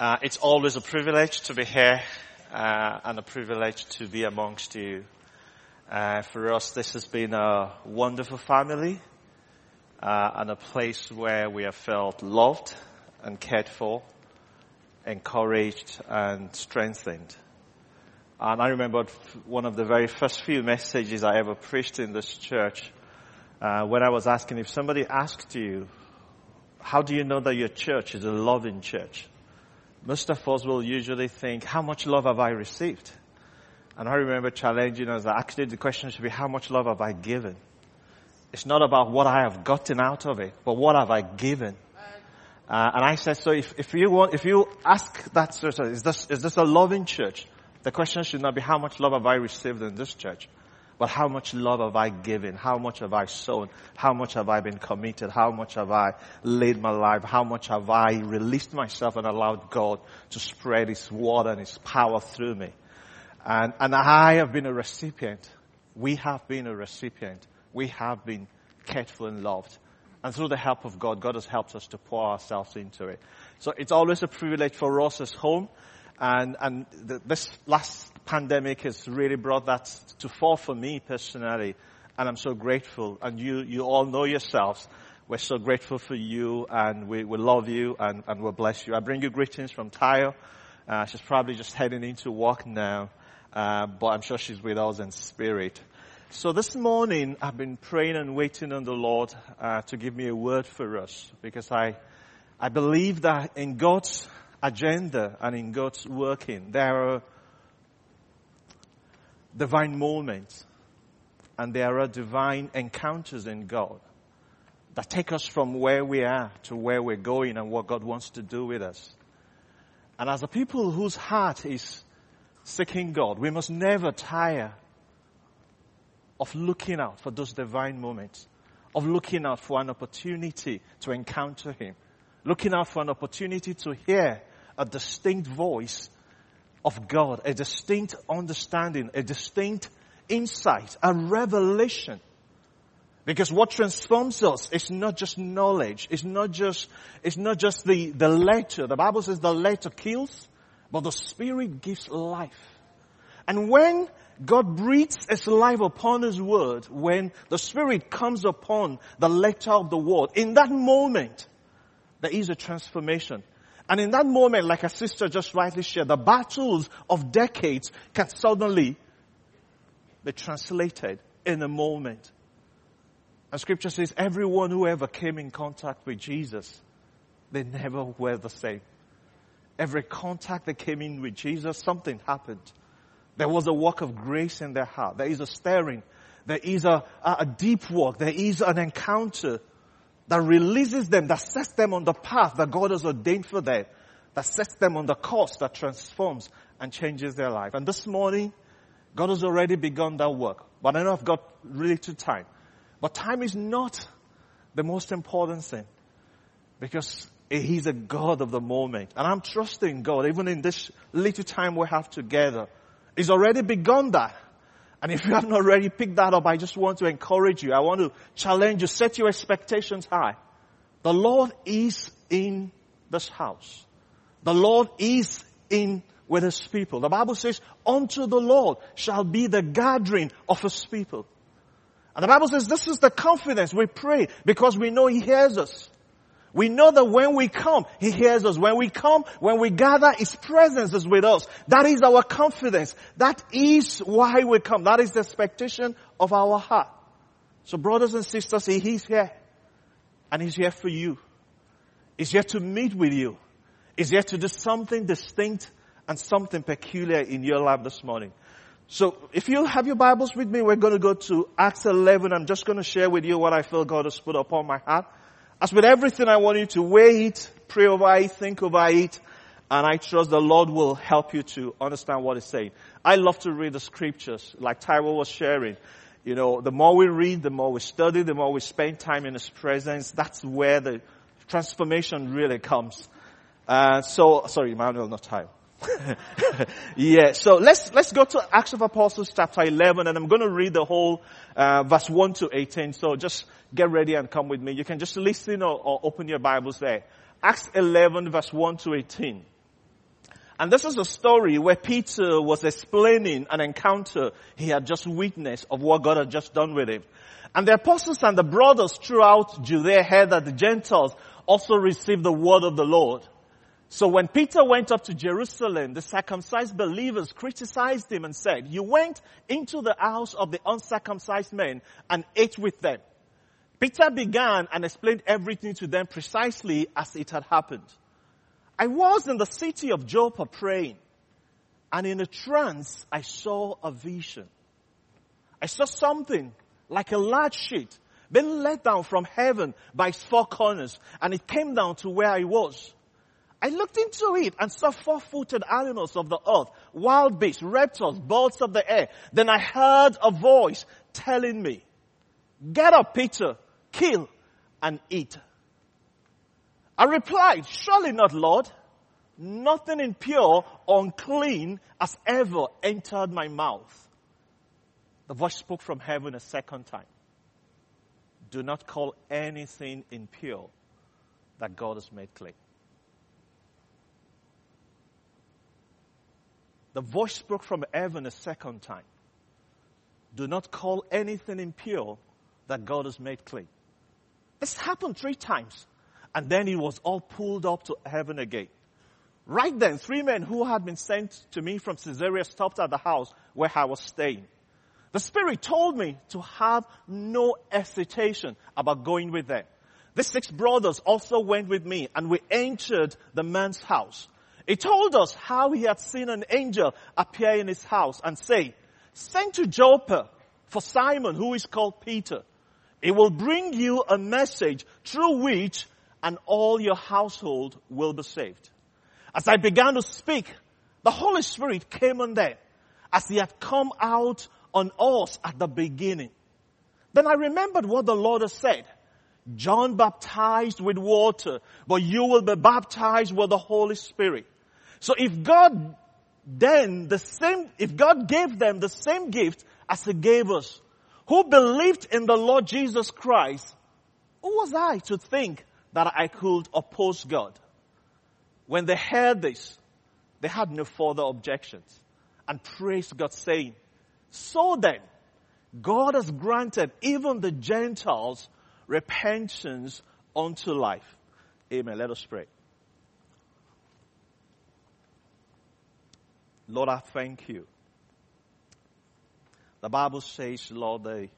Uh, it's always a privilege to be here uh, and a privilege to be amongst you. Uh, for us, this has been a wonderful family uh, and a place where we have felt loved and cared for, encouraged and strengthened. And I remember one of the very first few messages I ever preached in this church uh, when I was asking if somebody asked you, how do you know that your church is a loving church? Most of us will usually think, how much love have I received? And I remember challenging us, I actually the question should be, how much love have I given? It's not about what I have gotten out of it, but what have I given? Uh, and I said, so if, if you want, if you ask that sort of, is this, is this a loving church? The question should not be how much love have I received in this church? But how much love have I given? How much have I sown? How much have I been committed? How much have I laid my life? How much have I released myself and allowed God to spread His word and His power through me? And, and I have been a recipient. We have been a recipient. We have been cared for and loved. And through the help of God, God has helped us to pour ourselves into it. So it's always a privilege for us as home. And, and the, this last pandemic has really brought that to fore for me personally. And I'm so grateful. And you, you all know yourselves. We're so grateful for you and we, we love you and, and we'll bless you. I bring you greetings from Tayo. Uh, she's probably just heading into work now. Uh, but I'm sure she's with us in spirit. So this morning I've been praying and waiting on the Lord uh, to give me a word for us because I I believe that in God's agenda and in God's working there are divine moments and there are divine encounters in God that take us from where we are to where we're going and what God wants to do with us. And as a people whose heart is seeking God, we must never tire of looking out for those divine moments, of looking out for an opportunity to encounter Him, looking out for an opportunity to hear a distinct voice of God, a distinct understanding, a distinct insight, a revelation. Because what transforms us is not just knowledge. It's not just, it's not just the, the letter. The Bible says the letter kills, but the Spirit gives life. And when God breathes His life upon His word, when the Spirit comes upon the letter of the word, in that moment, there is a transformation. And in that moment, like a sister just rightly shared, the battles of decades can suddenly be translated in a moment. And scripture says everyone who ever came in contact with Jesus, they never were the same. Every contact that came in with Jesus, something happened. There was a work of grace in their heart. There is a stirring. There is a, a, deep work. There is an encounter that releases them, that sets them on the path that God has ordained for them, that sets them on the course that transforms and changes their life. And this morning, God has already begun that work. But I know I've got really little time. But time is not the most important thing. Because He's a God of the moment. And I'm trusting God, even in this little time we have together. He's already begun that. And if you haven't already picked that up, I just want to encourage you. I want to challenge you. Set your expectations high. The Lord is in this house. The Lord is in with his people. The Bible says, unto the Lord shall be the gathering of his people. And the Bible says this is the confidence we pray because we know he hears us. We know that when we come, He hears us. When we come, when we gather, His presence is with us. That is our confidence. That is why we come. That is the expectation of our heart. So brothers and sisters, He's here. And He's here for you. He's here to meet with you. He's here to do something distinct and something peculiar in your life this morning. So if you have your Bibles with me, we're going to go to Acts 11. I'm just going to share with you what I feel God has put upon my heart. As with everything, I want you to weigh it, pray over it, think over it, and I trust the Lord will help you to understand what it's saying. I love to read the scriptures, like Tyrell was sharing. You know, the more we read, the more we study, the more we spend time in His presence, that's where the transformation really comes. Uh, so, sorry, Emmanuel, not Tyrell. yeah, so let's, let's go to Acts of Apostles chapter 11 and I'm going to read the whole, uh, verse 1 to 18. So just get ready and come with me. You can just listen or, or open your Bibles there. Acts 11 verse 1 to 18. And this is a story where Peter was explaining an encounter he had just witnessed of what God had just done with him. And the apostles and the brothers throughout Judea heard that the Gentiles also received the word of the Lord. So when Peter went up to Jerusalem, the circumcised believers criticized him and said, you went into the house of the uncircumcised men and ate with them. Peter began and explained everything to them precisely as it had happened. I was in the city of Joppa praying and in a trance I saw a vision. I saw something like a large sheet being let down from heaven by its four corners and it came down to where I was. I looked into it and saw four-footed animals of the earth, wild beasts, reptiles, birds of the air. Then I heard a voice telling me, get up, Peter, kill and eat. I replied, surely not, Lord. Nothing impure or unclean has ever entered my mouth. The voice spoke from heaven a second time. Do not call anything impure that God has made clean. The voice spoke from heaven a second time. Do not call anything impure that God has made clean. This happened three times. And then it was all pulled up to heaven again. Right then, three men who had been sent to me from Caesarea stopped at the house where I was staying. The Spirit told me to have no hesitation about going with them. The six brothers also went with me and we entered the man's house. He told us how he had seen an angel appear in his house and say, send to Joppa for Simon who is called Peter. He will bring you a message through which and all your household will be saved. As I began to speak, the Holy Spirit came on them as he had come out on us at the beginning. Then I remembered what the Lord had said. John baptized with water, but you will be baptized with the Holy Spirit. So if God then the same, if God gave them the same gift as He gave us, who believed in the Lord Jesus Christ, who was I to think that I could oppose God? When they heard this, they had no further objections and praised God saying, so then, God has granted even the Gentiles repentance unto life. Amen. Let us pray. Lord, I thank you. The Bible says, Lord, the,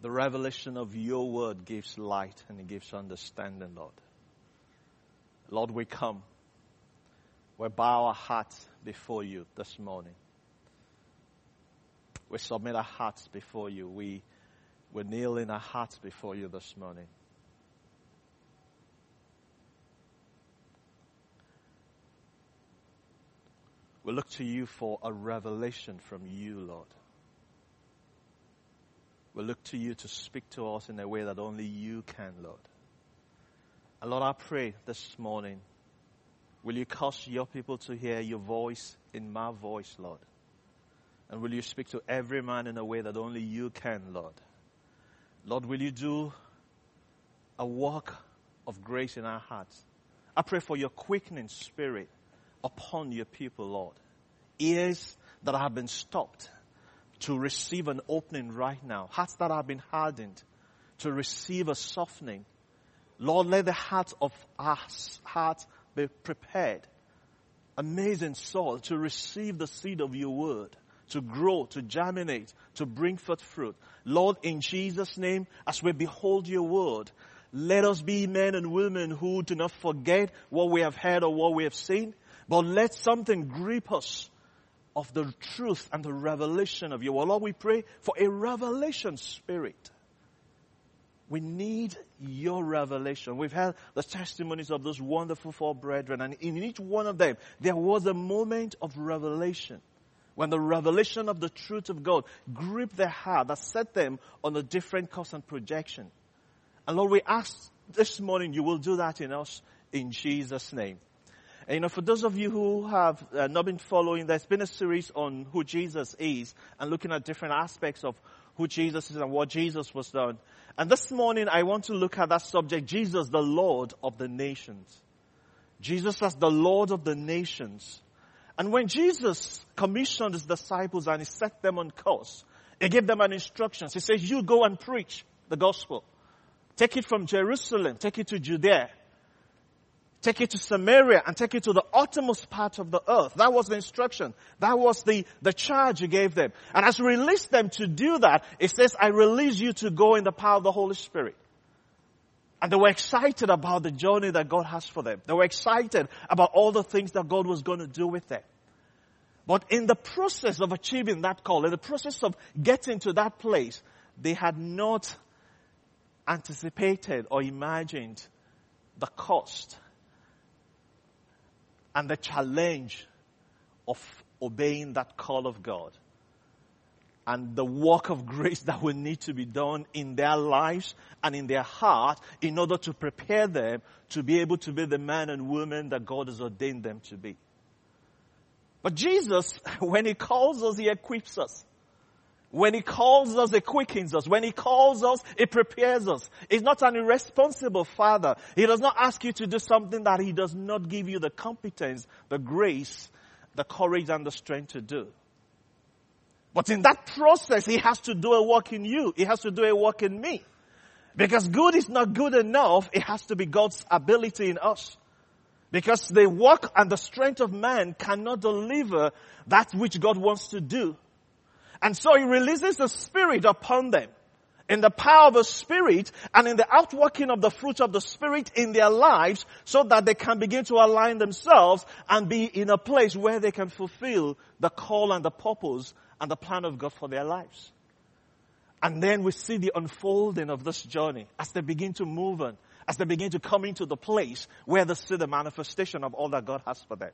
the revelation of your word gives light and it gives understanding, Lord. Lord, we come. We bow our hearts before you this morning. We submit our hearts before you. We, we kneel in our hearts before you this morning. We look to you for a revelation from you, Lord. We look to you to speak to us in a way that only you can, Lord. And Lord, I pray this morning, will you cause your people to hear your voice in my voice, Lord? And will you speak to every man in a way that only you can, Lord? Lord, will you do a work of grace in our hearts? I pray for your quickening spirit upon your people, Lord. Ears that have been stopped to receive an opening right now. Hearts that have been hardened to receive a softening. Lord, let the heart of us, heart be prepared. Amazing soul to receive the seed of your word, to grow, to germinate, to bring forth fruit. Lord, in Jesus' name, as we behold your word, let us be men and women who do not forget what we have heard or what we have seen, but let something grip us of the truth and the revelation of you. Well, Lord, we pray for a revelation spirit. We need your revelation. We've had the testimonies of those wonderful four brethren, and in each one of them, there was a moment of revelation. When the revelation of the truth of God gripped their heart, that set them on a different course and projection. And Lord, we ask this morning you will do that in us in Jesus' name. And, you know, for those of you who have uh, not been following, there's been a series on who Jesus is and looking at different aspects of who Jesus is and what Jesus was done. And this morning I want to look at that subject, Jesus, the Lord of the nations. Jesus as the Lord of the nations. And when Jesus commissioned his disciples and he set them on course, he gave them an instruction. He says, you go and preach the gospel. Take it from Jerusalem, take it to Judea, take it to Samaria, and take it to the uttermost part of the earth. That was the instruction. That was the, the charge he gave them. And as he released them to do that, it says, I release you to go in the power of the Holy Spirit. And they were excited about the journey that God has for them. They were excited about all the things that God was going to do with them. But in the process of achieving that call, in the process of getting to that place, they had not anticipated or imagined the cost and the challenge of obeying that call of God and the work of grace that will need to be done in their lives and in their heart in order to prepare them to be able to be the man and woman that God has ordained them to be. But Jesus, when He calls us, He equips us. When He calls us, He quickens us. When He calls us, He prepares us. He's not an irresponsible Father. He does not ask you to do something that He does not give you the competence, the grace, the courage and the strength to do. But in that process, He has to do a work in you. He has to do a work in me. Because good is not good enough. It has to be God's ability in us. Because the work and the strength of man cannot deliver that which God wants to do. And so He releases the Spirit upon them in the power of the Spirit and in the outworking of the fruit of the Spirit in their lives so that they can begin to align themselves and be in a place where they can fulfill the call and the purpose and the plan of God for their lives. And then we see the unfolding of this journey as they begin to move on, as they begin to come into the place where they see the manifestation of all that God has for them.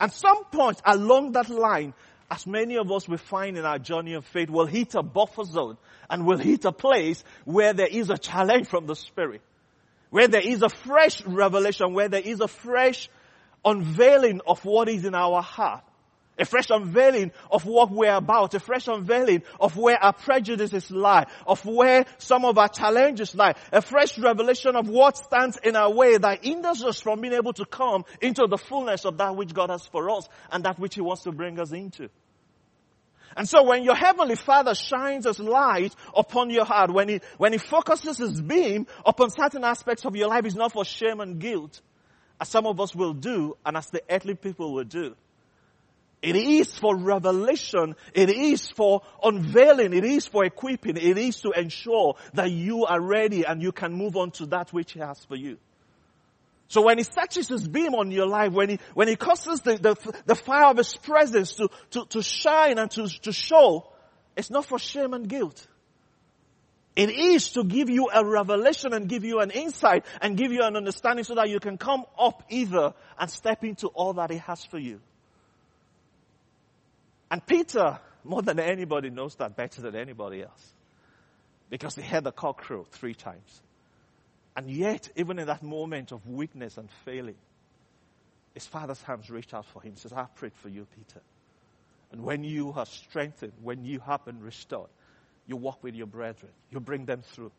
At some point along that line, as many of us we find in our journey of faith, will hit a buffer zone and will hit a place where there is a challenge from the Spirit. Where there is a fresh revelation, where there is a fresh unveiling of what is in our heart. A fresh unveiling of what we're about. A fresh unveiling of where our prejudices lie. Of where some of our challenges lie. A fresh revelation of what stands in our way that hinders us from being able to come into the fullness of that which God has for us and that which He wants to bring us into. And so when your heavenly father shines his light upon your heart, when he, when he focuses his beam upon certain aspects of your life, it's not for shame and guilt, as some of us will do, and as the earthly people will do. It is for revelation. It is for unveiling. It is for equipping. It is to ensure that you are ready and you can move on to that which He has for you. So when He touches His beam on your life, when He, when He causes the, the, the fire of His presence to, to, to shine and to, to show, it's not for shame and guilt. It is to give you a revelation and give you an insight and give you an understanding so that you can come up either and step into all that He has for you. And Peter, more than anybody, knows that better than anybody else. Because he heard the cock crow three times. And yet, even in that moment of weakness and failing, his father's hands reached out for him. He says, I prayed for you, Peter. And when you are strengthened, when you have been restored, you walk with your brethren. You bring them through.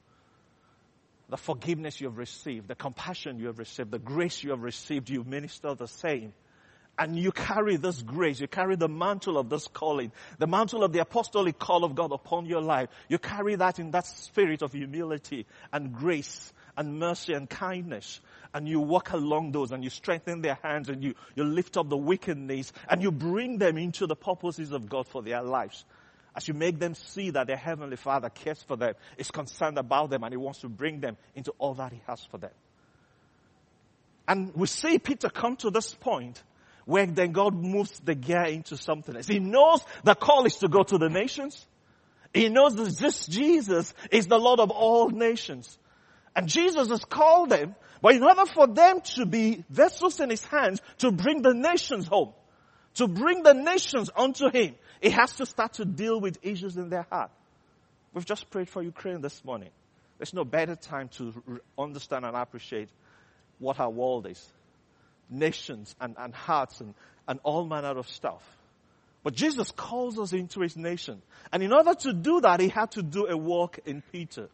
The forgiveness you have received, the compassion you have received, the grace you have received, you minister the same and you carry this grace, you carry the mantle of this calling, the mantle of the apostolic call of God upon your life. You carry that in that spirit of humility and grace and mercy and kindness. And you walk along those and you strengthen their hands and you, you lift up the wicked knees and you bring them into the purposes of God for their lives. As you make them see that their Heavenly Father cares for them, is concerned about them and He wants to bring them into all that He has for them. And we see Peter come to this point where then God moves the gear into something else. He knows the call is to go to the nations. He knows that this Jesus is the Lord of all nations. And Jesus has called them, but in order for them to be vessels in his hands to bring the nations home, to bring the nations unto him, he has to start to deal with issues in their heart. We've just prayed for Ukraine this morning. There's no better time to understand and appreciate what our world is nations and, and hearts and, and all manner of stuff. But Jesus calls us into his nation. And in order to do that, he had to do a work in Peter.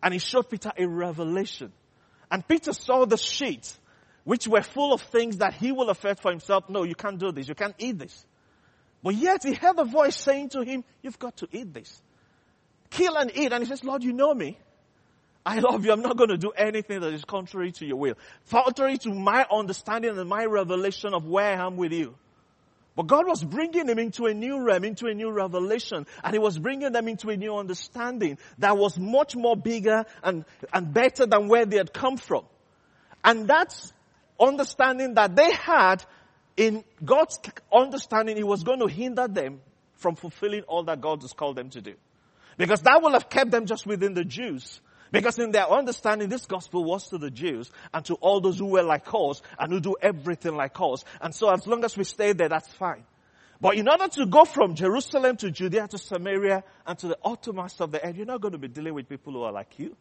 And he showed Peter a revelation. And Peter saw the sheets, which were full of things that he will affect for himself. No, you can't do this. You can't eat this. But yet he heard a voice saying to him, you've got to eat this. Kill and eat. And he says, Lord, you know me. I love you. I'm not going to do anything that is contrary to your will. Contrary to my understanding and my revelation of where I am with you. But God was bringing them into a new realm, into a new revelation, and He was bringing them into a new understanding that was much more bigger and, and better than where they had come from. And that's understanding that they had in God's understanding, He was going to hinder them from fulfilling all that God has called them to do. Because that will have kept them just within the Jews. Because in their understanding, this gospel was to the Jews and to all those who were like us and who do everything like us. And so as long as we stay there, that's fine. But in order to go from Jerusalem to Judea to Samaria and to the uttermost of the earth, you're not going to be dealing with people who are like you.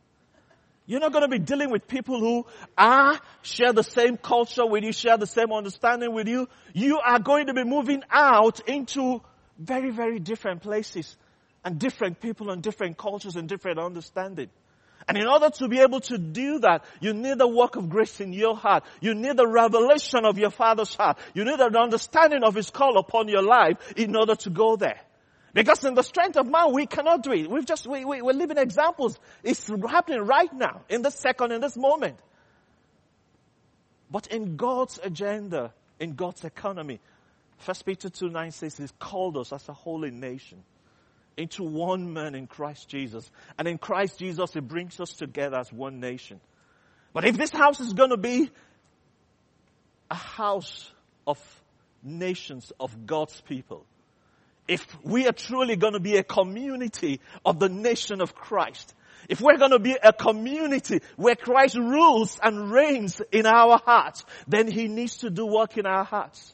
You're not going to be dealing with people who are, share the same culture with you, share the same understanding with you. You are going to be moving out into very, very different places and different people and different cultures and different understanding. And in order to be able to do that, you need the work of grace in your heart. You need the revelation of your Father's heart. You need an understanding of His call upon your life in order to go there. Because in the strength of man, we cannot do it. We've just, we, we, we're living examples. It's happening right now, in this second, in this moment. But in God's agenda, in God's economy, First Peter 2 9 says He's called us as a holy nation into one man in Christ Jesus. And in Christ Jesus, it brings us together as one nation. But if this house is going to be a house of nations of God's people, if we are truly going to be a community of the nation of Christ, if we're going to be a community where Christ rules and reigns in our hearts, then He needs to do work in our hearts.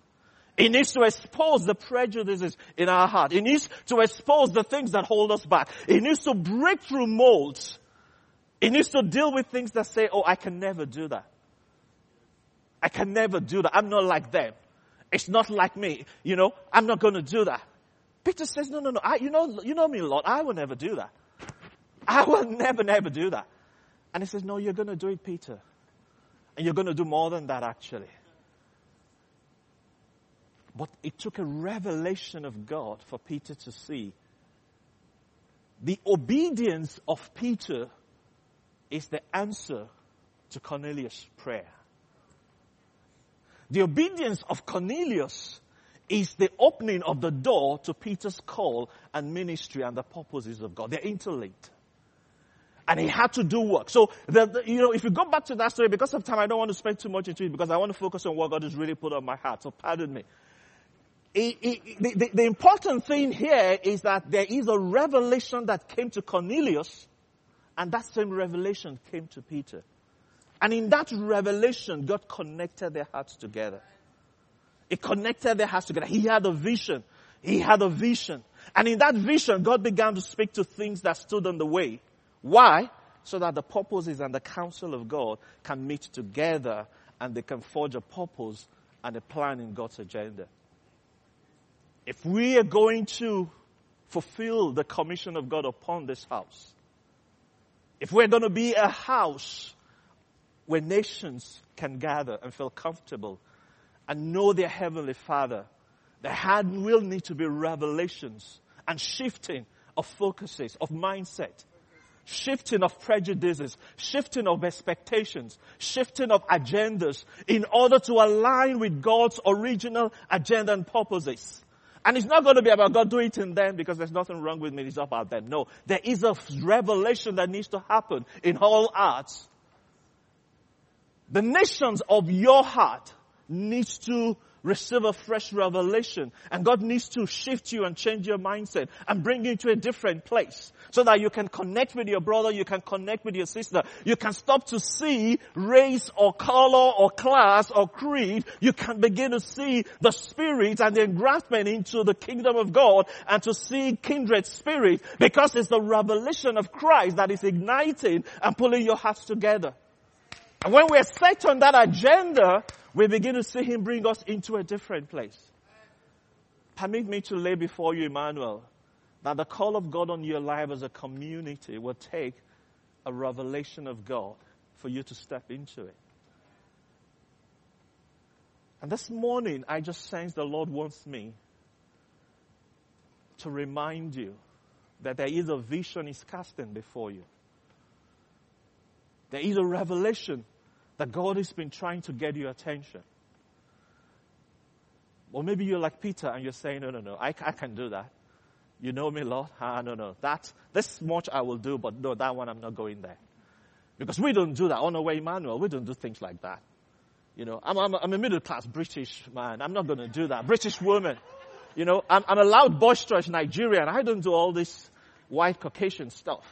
It needs to expose the prejudices in our heart. It needs to expose the things that hold us back. It needs to break through molds. It needs to deal with things that say, oh, I can never do that. I can never do that. I'm not like them. It's not like me. You know, I'm not going to do that. Peter says, no, no, no. I, you know, you know me, Lord. I will never do that. I will never, never do that. And he says, no, you're going to do it, Peter. And you're going to do more than that, actually. But it took a revelation of God for Peter to see. The obedience of Peter is the answer to Cornelius' prayer. The obedience of Cornelius is the opening of the door to Peter's call and ministry and the purposes of God. They're interlinked. And he had to do work. So, the, the, you know, if you go back to that story, because of time, I don't want to spend too much into it because I want to focus on what God has really put on my heart. So pardon me the, the important thing here is that there is a revelation that came to Cornelius, and that same revelation came to Peter. And in that revelation, God connected their hearts together. It connected their hearts together. He had a vision. He had a vision. And in that vision, God began to speak to things that stood in the way. Why? So that the purposes and the counsel of God can meet together and they can forge a purpose and a plan in God's agenda if we are going to fulfill the commission of God upon this house, if we're going to be a house where nations can gather and feel comfortable and know their heavenly father, there will need to be revelations and shifting of focuses, of mindset, shifting of prejudices, shifting of expectations, shifting of agendas in order to align with God's original agenda and purposes. And it's not going to be about God doing it in them because there's nothing wrong with me. It's about them. No. There is a revelation that needs to happen in all hearts. The nations of your heart needs to receive a fresh revelation. And God needs to shift you and change your mindset and bring you to a different place so that you can connect with your brother, you can connect with your sister. You can stop to see race or color or class or creed. You can begin to see the spirit and the engraftment into the kingdom of God and to see kindred spirit because it's the revelation of Christ that is igniting and pulling your hearts together. And when we're set on that agenda, we begin to see Him bring us into a different place. Permit me to lay before you, Emmanuel, that the call of God on your life as a community will take a revelation of God for you to step into it. And this morning, I just sense the Lord wants me to remind you that there is a vision He's casting before you. There is a revelation that God has been trying to get your attention. Or maybe you're like Peter and you're saying, no, no, no, I, I can do that. You know me, Lord? Ah, no, no. That, this much I will do, but no, that one I'm not going there. Because we don't do that. On our way, Emmanuel, we don't do things like that. You know, I'm, I'm, I'm a middle class British man. I'm not going to do that. British woman. You know, I'm, I'm a loud boisterous Nigerian. I don't do all this white Caucasian stuff.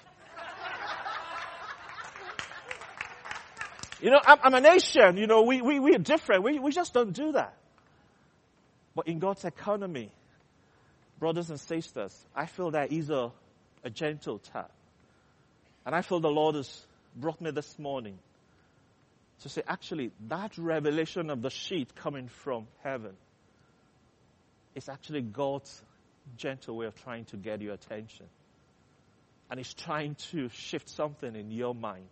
You know, I'm, I'm. You know, we, we, we are different. We, we just don't do that. But in God's economy, brothers and sisters, I feel there is a, a gentle tap. And I feel the Lord has brought me this morning to say, actually, that revelation of the sheet coming from heaven is actually God's gentle way of trying to get your attention. And He's trying to shift something in your mind.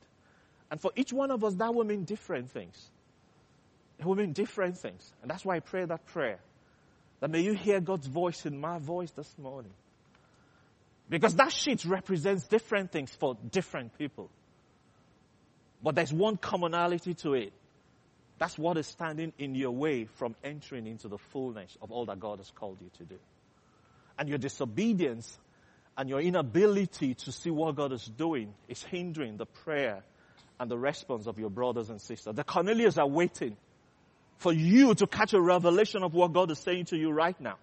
And for each one of us, that will mean different things. It will mean different things. And that's why I pray that prayer. That may you hear God's voice in my voice this morning. Because that sheet represents different things for different people. But there's one commonality to it. That's what is standing in your way from entering into the fullness of all that God has called you to do. And your disobedience and your inability to see what God is doing is hindering the prayer and the response of your brothers and sisters. The Cornelius are waiting for you to catch a revelation of what God is saying to you right now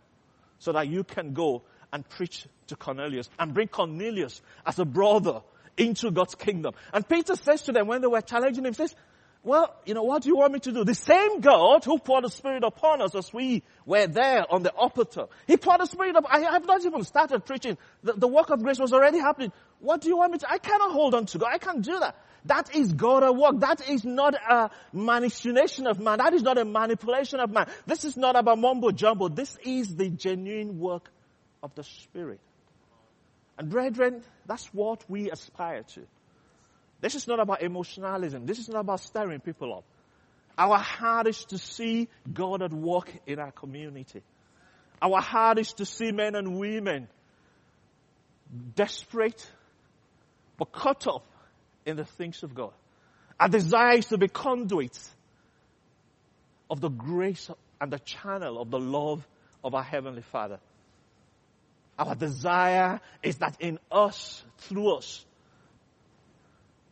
so that you can go and preach to Cornelius and bring Cornelius as a brother into God's kingdom. And Peter says to them when they were challenging him, says, well, you know, what do you want me to do? The same God who poured the Spirit upon us as we were there on the altar. He poured the Spirit up. I have not even started preaching. The, the work of grace was already happening. What do you want me to? I cannot hold on to God. I can't do that. That is God at work. That is not a manipulation of man. That is not a manipulation of man. This is not about mumbo jumbo. This is the genuine work of the Spirit. And brethren, that's what we aspire to. This is not about emotionalism. This is not about stirring people up. Our heart is to see God at work in our community. Our heart is to see men and women desperate but cut up in the things of God. Our desire is to be conduits of the grace and the channel of the love of our Heavenly Father. Our desire is that in us, through us,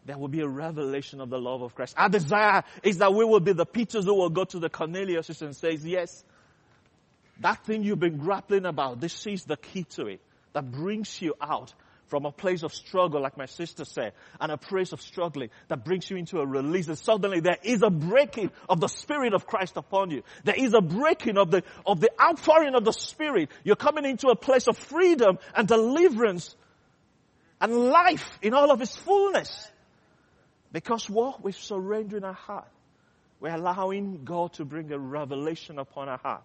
there will be a revelation of the love of Christ. Our desire is that we will be the Peters who will go to the Cornelius and says, yes, that thing you've been grappling about, this is the key to it that brings you out from a place of struggle, like my sister said, and a place of struggling that brings you into a release. And suddenly there is a breaking of the Spirit of Christ upon you. There is a breaking of the, of the outpouring of the Spirit. You're coming into a place of freedom and deliverance and life in all of its fullness. Because what? We're surrendering our heart. We're allowing God to bring a revelation upon our heart.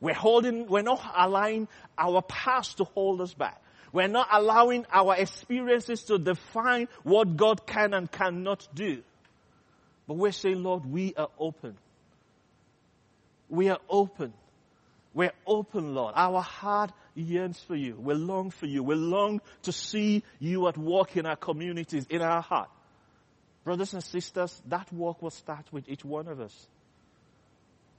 We're holding, we're not allowing our past to hold us back. We're not allowing our experiences to define what God can and cannot do. But we're saying, Lord, we are open. We are open. We're open, Lord. Our heart yearns for you. We long for you. We long to see you at work in our communities, in our heart. Brothers and sisters, that work will start with each one of us.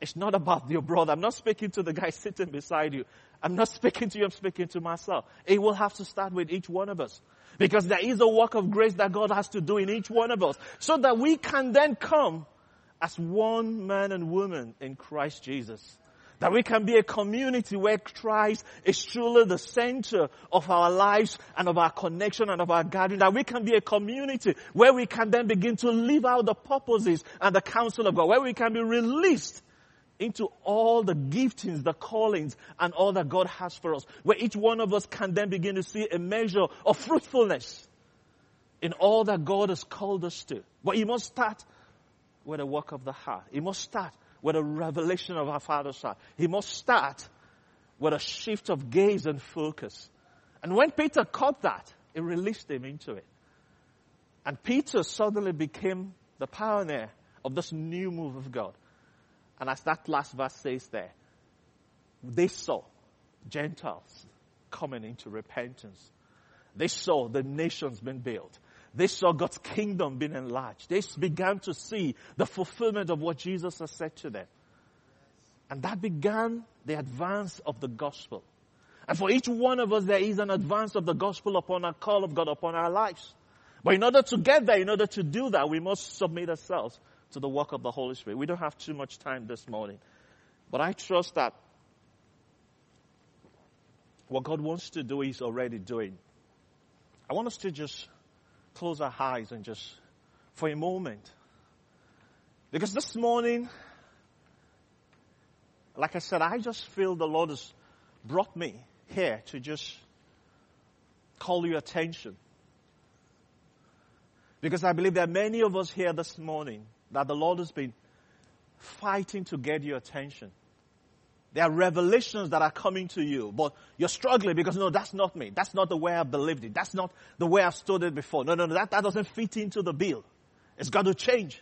It's not about your brother. I'm not speaking to the guy sitting beside you. I'm not speaking to you, I'm speaking to myself. It will have to start with each one of us. Because there is a work of grace that God has to do in each one of us. So that we can then come as one man and woman in Christ Jesus. That we can be a community where Christ is truly the center of our lives and of our connection and of our gathering. That we can be a community where we can then begin to live out the purposes and the counsel of God. Where we can be released into all the giftings, the callings, and all that God has for us. Where each one of us can then begin to see a measure of fruitfulness in all that God has called us to. But He must start with a work of the heart. He must start with a revelation of our Father's heart. He must start with a shift of gaze and focus. And when Peter caught that, it released him into it. And Peter suddenly became the pioneer of this new move of God. And as that last verse says there, they saw Gentiles coming into repentance. They saw the nations being built. They saw God's kingdom being enlarged. They began to see the fulfillment of what Jesus has said to them. And that began the advance of the gospel. And for each one of us, there is an advance of the gospel upon our call of God upon our lives. But in order to get there, in order to do that, we must submit ourselves to the work of the Holy Spirit. We don't have too much time this morning. But I trust that what God wants to do, He's already doing. I want us to just close our eyes and just, for a moment, because this morning, like I said, I just feel the Lord has brought me here to just call your attention. Because I believe there are many of us here this morning that the Lord has been fighting to get your attention. There are revelations that are coming to you, but you're struggling because no, that's not me. That's not the way I believed it. That's not the way I stood it before. No, no, no, that, that doesn't fit into the bill. It's got to change.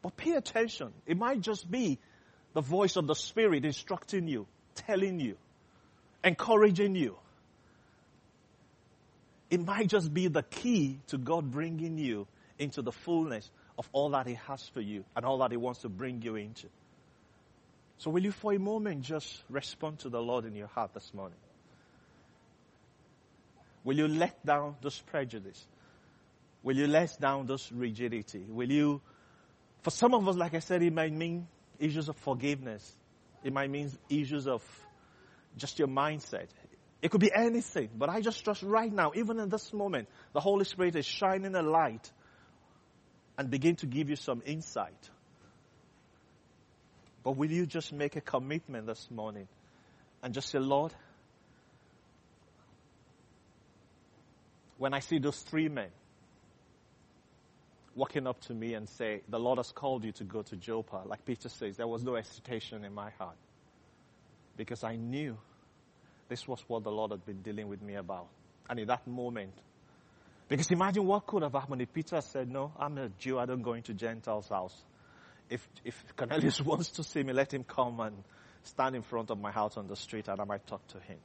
But pay attention. It might just be the voice of the Spirit instructing you, telling you, encouraging you. It might just be the key to God bringing you into the fullness of all that He has for you and all that He wants to bring you into. So will you for a moment just respond to the Lord in your heart this morning? Will you let down this prejudice? Will you let down this rigidity? Will you, for some of us, like I said, it might mean issues of forgiveness. It might mean issues of just your mindset. It could be anything, but I just trust right now, even in this moment, the Holy Spirit is shining a light and begin to give you some insight. But will you just make a commitment this morning and just say, Lord, when I see those three men walking up to me and say, the Lord has called you to go to Joppa, like Peter says, there was no hesitation in my heart because I knew this was what the Lord had been dealing with me about. And in that moment, because imagine what could have happened if Peter said, no, I'm a Jew, I don't go into Gentiles' house. If, if Cornelius wants to see me, let him come and stand in front of my house on the street and I might talk to him.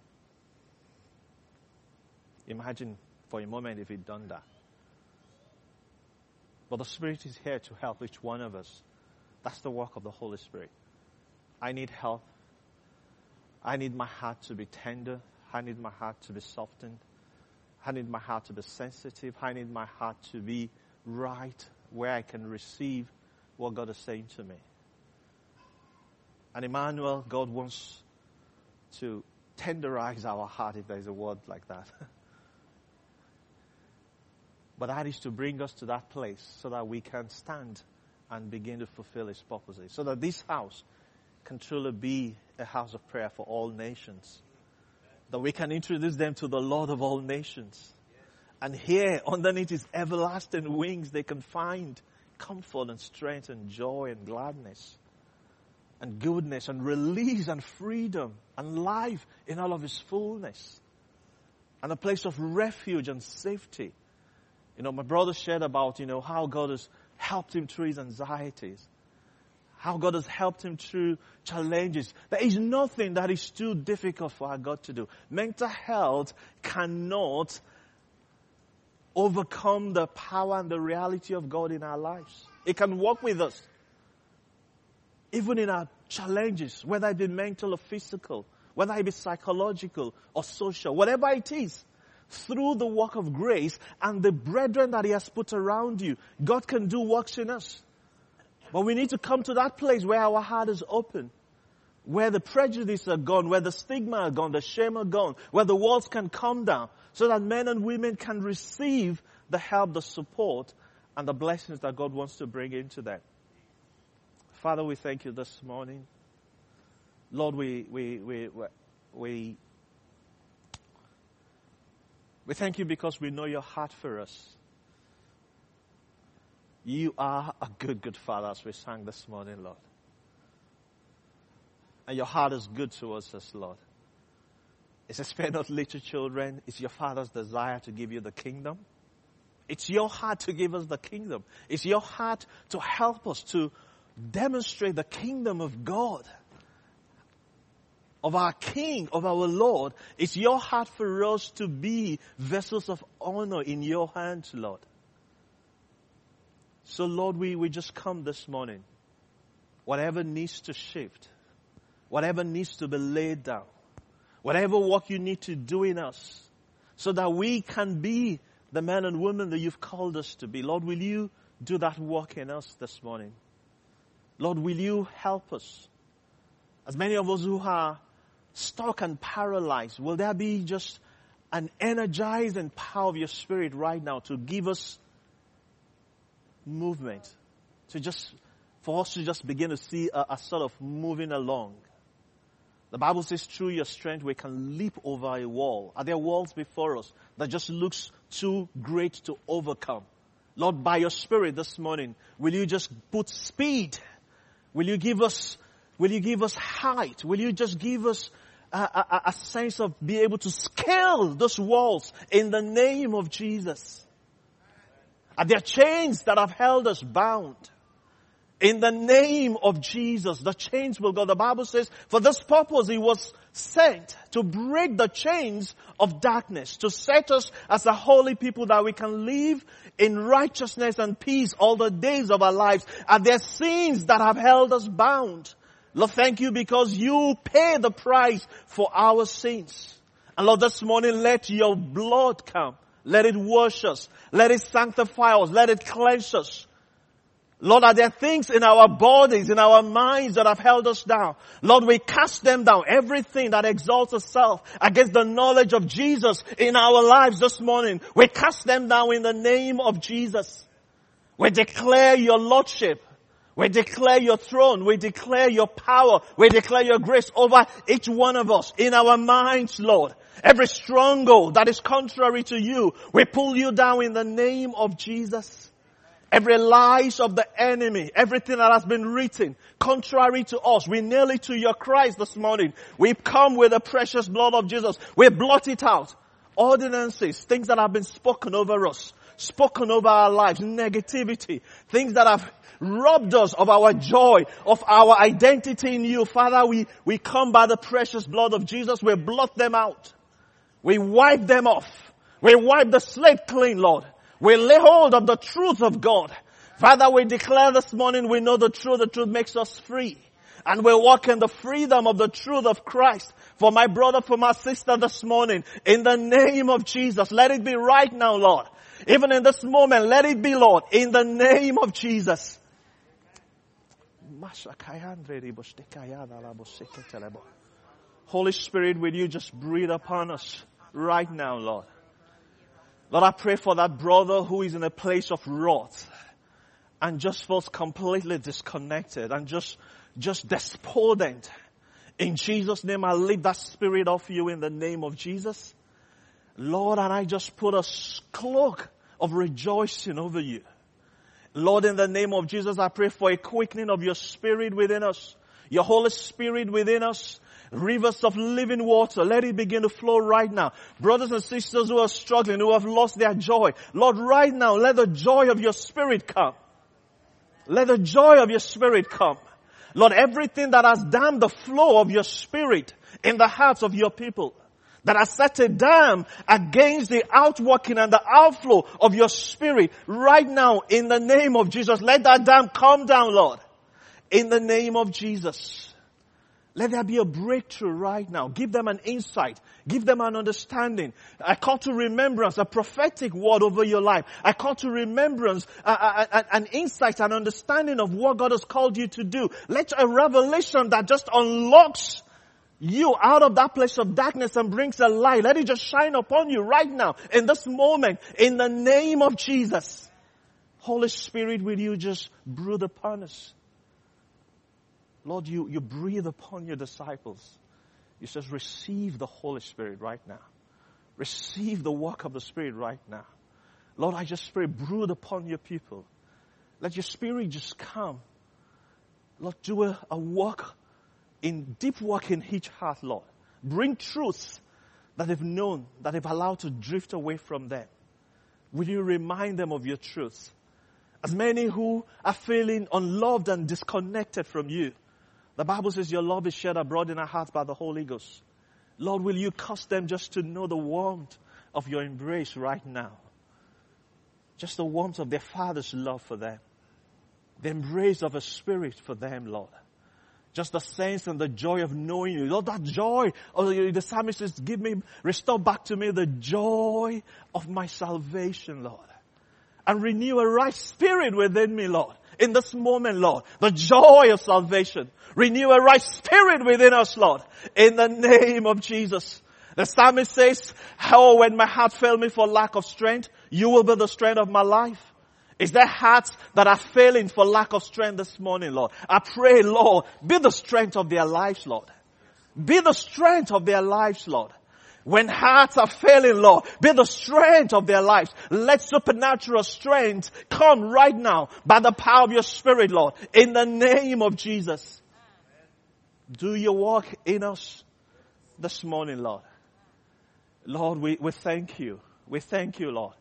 Imagine for a moment if he'd done that. But the Spirit is here to help each one of us. That's the work of the Holy Spirit. I need help. I need my heart to be tender. I need my heart to be softened. I need my heart to be sensitive. I need my heart to be right where I can receive what God is saying to me. And Emmanuel, God wants to tenderize our heart, if there's a word like that. but that is to bring us to that place so that we can stand and begin to fulfill His purposes. So that this house can truly be a house of prayer for all nations. That we can introduce them to the Lord of all nations. And here, underneath His everlasting wings, they can find comfort and strength and joy and gladness and goodness and release and freedom and life in all of His fullness. And a place of refuge and safety. You know, my brother shared about, you know, how God has helped him through his anxieties how God has helped him through challenges. There is nothing that is too difficult for our God to do. Mental health cannot overcome the power and the reality of God in our lives. It can work with us. Even in our challenges, whether it be mental or physical, whether it be psychological or social, whatever it is, through the work of grace and the brethren that He has put around you, God can do works in us. But we need to come to that place where our heart is open, where the prejudice are gone, where the stigma are gone, the shame are gone, where the walls can come down, so that men and women can receive the help, the support, and the blessings that God wants to bring into them. Father, we thank you this morning. Lord, we, we, we, we, we thank you because we know your heart for us. You are a good, good Father as we sang this morning, Lord. And your heart is good towards us, Lord. It's says, spare not little children. It's your Father's desire to give you the kingdom. It's your heart to give us the kingdom. It's your heart to help us to demonstrate the kingdom of God, of our King, of our Lord. It's your heart for us to be vessels of honor in your hands, Lord. So Lord, we, we just come this morning. Whatever needs to shift, whatever needs to be laid down, whatever work you need to do in us, so that we can be the men and women that you've called us to be. Lord, will you do that work in us this morning? Lord, will you help us? As many of us who are stuck and paralyzed, will there be just an energizing power of your spirit right now to give us movement? To just, for us to just begin to see a, a sort of moving along. The Bible says through your strength we can leap over a wall. Are there walls before us that just looks too great to overcome? Lord, by your spirit this morning, will you just put speed? Will you give us, will you give us height? Will you just give us a, a, a sense of be able to scale those walls in the name of Jesus? Uh, are there chains that have held us bound? In the name of Jesus, the chains will go. The Bible says, for this purpose he was sent to break the chains of darkness, to set us as a holy people that we can live in righteousness and peace all the days of our lives. Are there are sins that have held us bound? Lord, thank you because you pay the price for our sins. And Lord, this morning let your blood come. Let it wash us. Let it sanctify us. Let it cleanse us. Lord, are there things in our bodies, in our minds that have held us down? Lord, we cast them down. Everything that exalts itself against the knowledge of Jesus in our lives this morning, we cast them down in the name of Jesus. We declare your Lordship. We declare your throne. We declare your power. We declare your grace over each one of us in our minds, Lord. Every stronghold that is contrary to you, we pull you down in the name of Jesus. Every lies of the enemy, everything that has been written contrary to us, we nail it to your Christ this morning. We come with the precious blood of Jesus. We blot it out. Ordinances, things that have been spoken over us, spoken over our lives, negativity, things that have robbed us of our joy, of our identity in you. Father, we, we come by the precious blood of Jesus. We blot them out. We wipe them off. We wipe the slate clean, Lord. We lay hold of the truth of God. Father, we declare this morning we know the truth. The truth makes us free. And we walk in the freedom of the truth of Christ. For my brother, for my sister this morning, in the name of Jesus, let it be right now, Lord. Even in this moment, let it be, Lord, in the name of Jesus. Holy Spirit, will you just breathe upon us right now, Lord? Lord, I pray for that brother who is in a place of wrath and just feels completely disconnected and just, just despondent. In Jesus' name, I leave that spirit off you in the name of Jesus. Lord, and I just put a cloak of rejoicing over you. Lord, in the name of Jesus, I pray for a quickening of your spirit within us, your Holy Spirit within us, Rivers of living water, let it begin to flow right now. Brothers and sisters who are struggling, who have lost their joy, Lord, right now, let the joy of your spirit come. Let the joy of your spirit come. Lord, everything that has dammed the flow of your spirit in the hearts of your people, that has set a dam against the outworking and the outflow of your spirit right now in the name of Jesus. Let that dam come down, Lord. In the name of Jesus. Let there be a breakthrough right now. Give them an insight. Give them an understanding. I call to remembrance a prophetic word over your life. I call to remembrance uh, uh, uh, an insight, an understanding of what God has called you to do. Let a revelation that just unlocks you out of that place of darkness and brings a light. Let it just shine upon you right now in this moment in the name of Jesus. Holy Spirit, will you just brood upon us? Lord, you, you breathe upon your disciples. You says, receive the Holy Spirit right now. Receive the work of the Spirit right now. Lord, I just pray, brood upon your people. Let your Spirit just come. Lord, do a, a work in deep work in each heart, Lord. Bring truths that they've known, that they've allowed to drift away from them. Will you remind them of your truths? As many who are feeling unloved and disconnected from you, the Bible says your love is shed abroad in our hearts by the Holy Ghost. Lord, will you cause them just to know the warmth of your embrace right now? Just the warmth of their Father's love for them. The embrace of a spirit for them, Lord. Just the sense and the joy of knowing you. Lord, that joy. Oh, the psalmist says, give me, restore back to me the joy of my salvation, Lord. And renew a right spirit within me, Lord. In this moment, Lord. The joy of salvation. Renew a right spirit within us, Lord. In the name of Jesus. The psalmist says, how when my heart failed me for lack of strength, you will be the strength of my life. Is there hearts that are failing for lack of strength this morning, Lord? I pray, Lord, be the strength of their lives, Lord. Be the strength of their lives, Lord. When hearts are failing, Lord, be the strength of their lives. Let supernatural strength come right now by the power of your spirit, Lord, in the name of Jesus. Do your work in us this morning, Lord. Lord, we, we thank you. We thank you, Lord.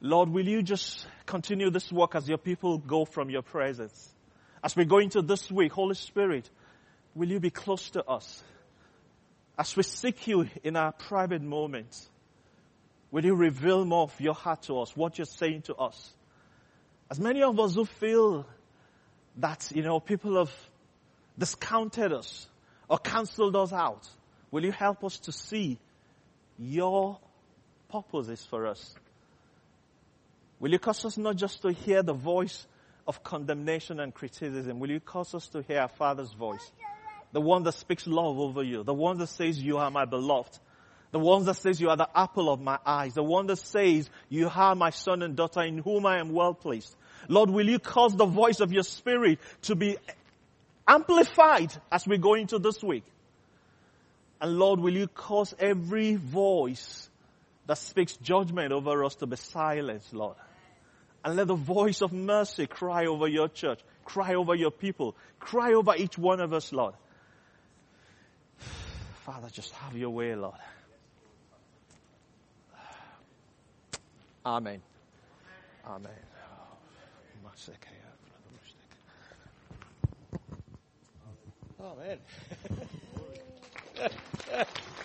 Lord, will you just continue this work as your people go from your presence? As we go into this week, Holy Spirit, will you be close to us? As we seek you in our private moments, will you reveal more of your heart to us, what you're saying to us? As many of us who feel that, you know, people have discounted us or cancelled us out, will you help us to see your purposes for us? Will you cause us not just to hear the voice of condemnation and criticism? Will you cause us to hear our Father's voice? The one that speaks love over you. The one that says you are my beloved. The one that says you are the apple of my eyes. The one that says you are my son and daughter in whom I am well pleased. Lord, will you cause the voice of your spirit to be amplified as we go into this week? And Lord, will you cause every voice that speaks judgment over us to be silenced, Lord? And let the voice of mercy cry over your church, cry over your people, cry over each one of us, Lord. Father, just have your way, Lord. Amen. Amen. Oh, Amen.